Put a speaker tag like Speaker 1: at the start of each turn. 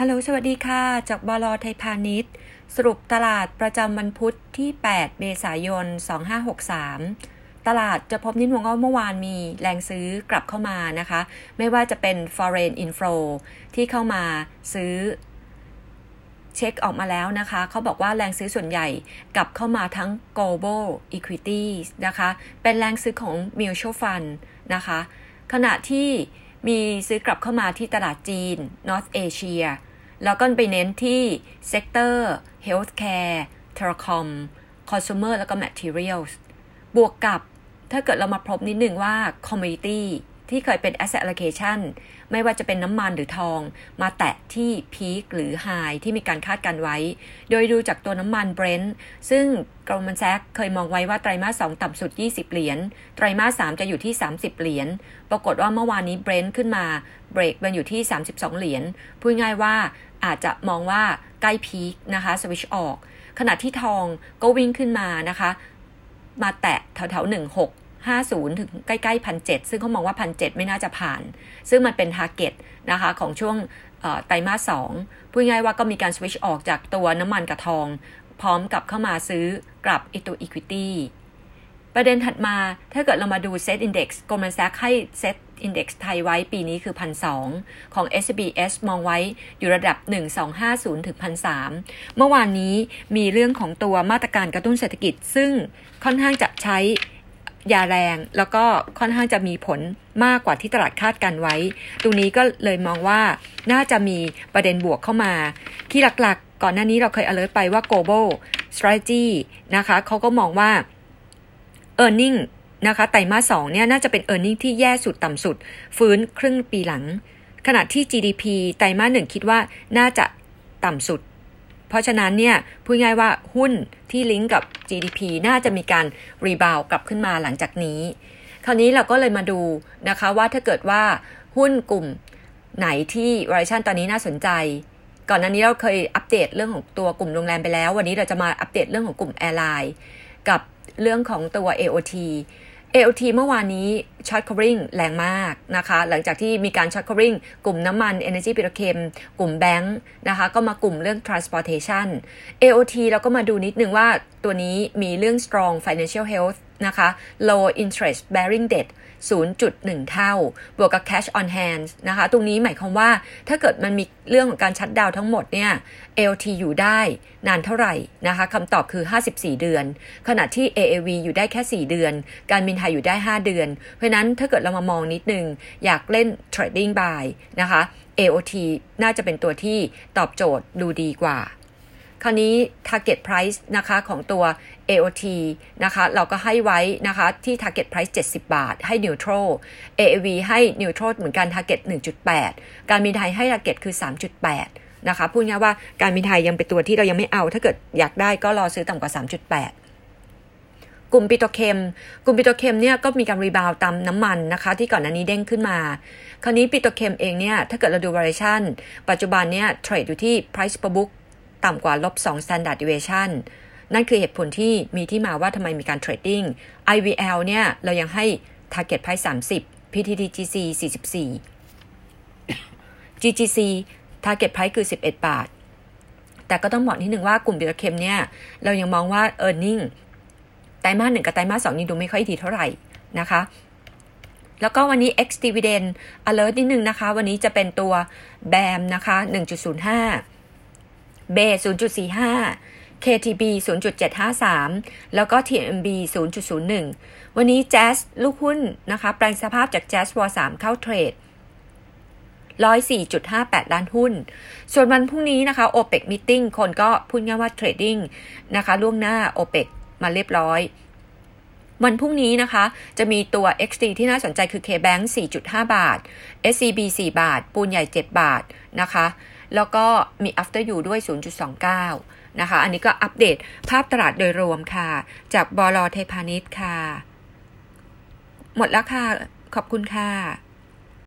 Speaker 1: ฮัลโหล สวัสดีค่ะ จากบลไทยพาณิชย์ สรุปตลาดประจำวันพุธที่ 8 เมษายน 2563 ตลาดจะพบนิดวงว่าเมื่อวานมีแรงซื้อกลับเข้ามานะคะ ไม่ว่าจะเป็น foreign inflow ที่เข้ามาซื้อเช็คออกมาแล้วนะคะ เขาบอกว่าแรงซื้อส่วนใหญ่กลับเข้ามาทั้ง global equities นะคะ เป็นแรงซื้อของ mutual fund นะคะ ขณะที่ มีซื้อกลับเข้ามาที่ตลาดจีน North Asia แล้วก็ไปเน้นที่ sector healthcare telecom consumer แล้วก็ materials บวกกับถ้าเกิดเรามาพบนิดหนึ่งว่า commodity ที่เคยเป็น asset allocation ไม่ว่าจะเป็นน้ำมันหรือทอง มาแตะที่ peak หรือ high ที่มีการคาดการไว้ โดยดูจากตัวน้ำมัน Brent ซึ่ง Goldman Sachs เคยมองไว้ว่าไตรมาส 2 ต่ำสุด 20 เหรียญ ไตรมาส 3 จะอยู่ที่ 30 เหรียญ ปรากฏว่าเมื่อวานนี้ Brent ขึ้นมาเบรกมันอยู่ที่ 32 เหรียญ พูดง่ายว่าอาจจะมองว่าใกล้ peak นะคะสวิชออก ขณะที่ทองก็วิ่งขึ้นมานะคะ มาแตะแถวๆ16 50 ถึงใกล้ๆพันเจ็ดซึ่งเขามองว่าพันเจ็ดไม่น่าจะผ่าน ซึ่งมันเป็น target นะคะของช่วงไตรมาสสองพูดง่ายว่าก็มีการสวิชออกจากตัวน้ำมันกับทอง พร้อมกับเข้ามาซื้อกลับอีตัว Equity ประเด็นถัดมาถ้าเกิดเรามาดู Set Index Goldman Sachs ให้ Set Index ไทยไว้ปีนี้คือ1,200ของ SBS มองไว้อยู่ระดับ 1250 ถึง1,300เมื่อวานนี้มีเรื่องของตัวมาตรการกระตุ้นเศรษฐกิจ ซึ่งค่อนข้างจะใช้ ยาแรง แล้วก็ค่อนข้างจะมีผลมากกว่าที่ตลาดคาดกันไว้ ตรงนี้ก็เลยมองว่าน่าจะมีประเด็นบวกเข้ามา ที่หลักๆ ก่อนหน้านี้เราเคย alert ไปว่า global strategy นะคะเขาก็มองว่า e a r n i n g นะคะไตรมาสสองเนี่ยน่าจะเป็น e a r n i n g ที่แย่สุดต่ำสุด ฟื้นครึ่งปีหลัง ขณะที่ GDP ไตรมาสหนึ่งคิดว่าน่าจะต่ำสุด เพราะฉะนั้นเนี่ยพูดง่ายว่าหุ้นที่ลิงก์กับ GDP น่าจะมีการรีบาวกลับขึ้นมาหลังจากนี้ คราวนี้เราก็เลยมาดูนะคะว่าถ้าเกิดว่าหุ้นกลุ่มไหนที่วอร์ชันตอนนี้น่าสนใจ ก่อนหน้านี้เราเคยอัปเดตเรื่องของตัวกลุ่มโรงแรมไปแล้ว วันนี้เราจะมาอัปเดตเรื่องของกลุ่ม airline กับเรื่องของตัว AOT AOT เมื่อวานนี้ short covering แรงมากนะคะ หลังจากที่มีการ short covering กลุ่มน้ำมัน Energy petrochem กลุ่มแบงค์นะคะ ก็มากลุ่มเรื่อง transportation AOT เราก็มาดูนิดนึงว่าตัวนี้มีเรื่อง strong financial health นะคะ low interest bearing debt 0.1 เท่า บวกกับ cash on hand นะคะ ตรงนี้หมายความว่าถ้าเกิดมันมีเรื่องของการชัดดาวทั้งหมดเนี่ย LT อยู่ได้นานเท่าไหร่นะคะคำตอบคือ 54 เดือน ขณะที่ AAV อยู่ได้แค่ 4 เดือน การบินไทยอยู่ได้ 5 เดือน เพราะนั้นถ้าเกิดเรามามองนิดนึง อยากเล่น trading buy นะคะ AOT น่าจะเป็นตัวที่ตอบโจทย์ดูดีกว่า คราวนี้ target price นะคะของตัว AOT นะคะเราก็ให้ไว้นะคะที่ target price 70 บาท ให้ neutral AAV ให้ neutral เหมือนกัน target 1.8 การบินไทยให้ target คือ 3.8 นะคะพูดง่ายว่าการบินไทยยังเป็นตัวที่เรายังไม่เอา ถ้าเกิดอยากได้ก็รอซื้อต่ำกว่า 3.8กลุ่ม petrochem กลุ่ม petrochem เนี่ยก็มีการ rebound ตามน้ำมันนะคะ ที่ก่อนหน้านี้เด้งขึ้นมา คราวนี้ petrochem เองเนี่ย ถ้าเกิดเราดู valuation ปัจจุบันเนี่ยเทรดอยู่ที่ price per book ต่ำกว่าลบ2 standard deviation นั่นคือเหตุผลที่มีที่มาว่าทำไมมีการเทรดดิ้ง IVL เนี่ย เรายังให้ target price 30 PTTGC 44 GGC target price คือ 11 บาท แต่ก็ต้องบอกนิดหนึ่งว่ากลุ่ม petrochem เนี่ย เรายังมองว่า e a r n i n g ไตรมาสหนึ่งกับไตรมาสสองนี่ดูไม่ค่อยดีเท่าไหร่นะคะแล้วก็วันนี้ X dividend alert นิดนึงนะคะ วันนี้จะเป็นตัว BAM นะคะ 1.05 เบ0.45 KTB 0.753 แล้วก็ TMB 0.01 วันนี้แจ๊สลูกหุ้นนะคะ แปลงสภาพจากแจ๊สวอ3เข้าเทรด104.58 ล้านหุ้น ส่วนวันพรุ่งนี้นะคะ OPEC Meeting คนก็พูดง่ายว่าเทรดดิ้งนะคะ ล่วงหน้า OPEC มาเรียบร้อย วันพรุ่งนี้นะคะ จะมีตัว XD ที่น่าสนใจคือ KBank 4.5 บาท SCB 4 บาท ปูนใหญ่ 7 บาทนะคะ แล้วก็มี after you ด้วย 0.29 นะคะ อันนี้ก็อัปเดตภาพตลาดโดยรวมค่ะ จากบลเทพานิชค่ะ หมดแล้วค่ะ ขอบคุณค่ะ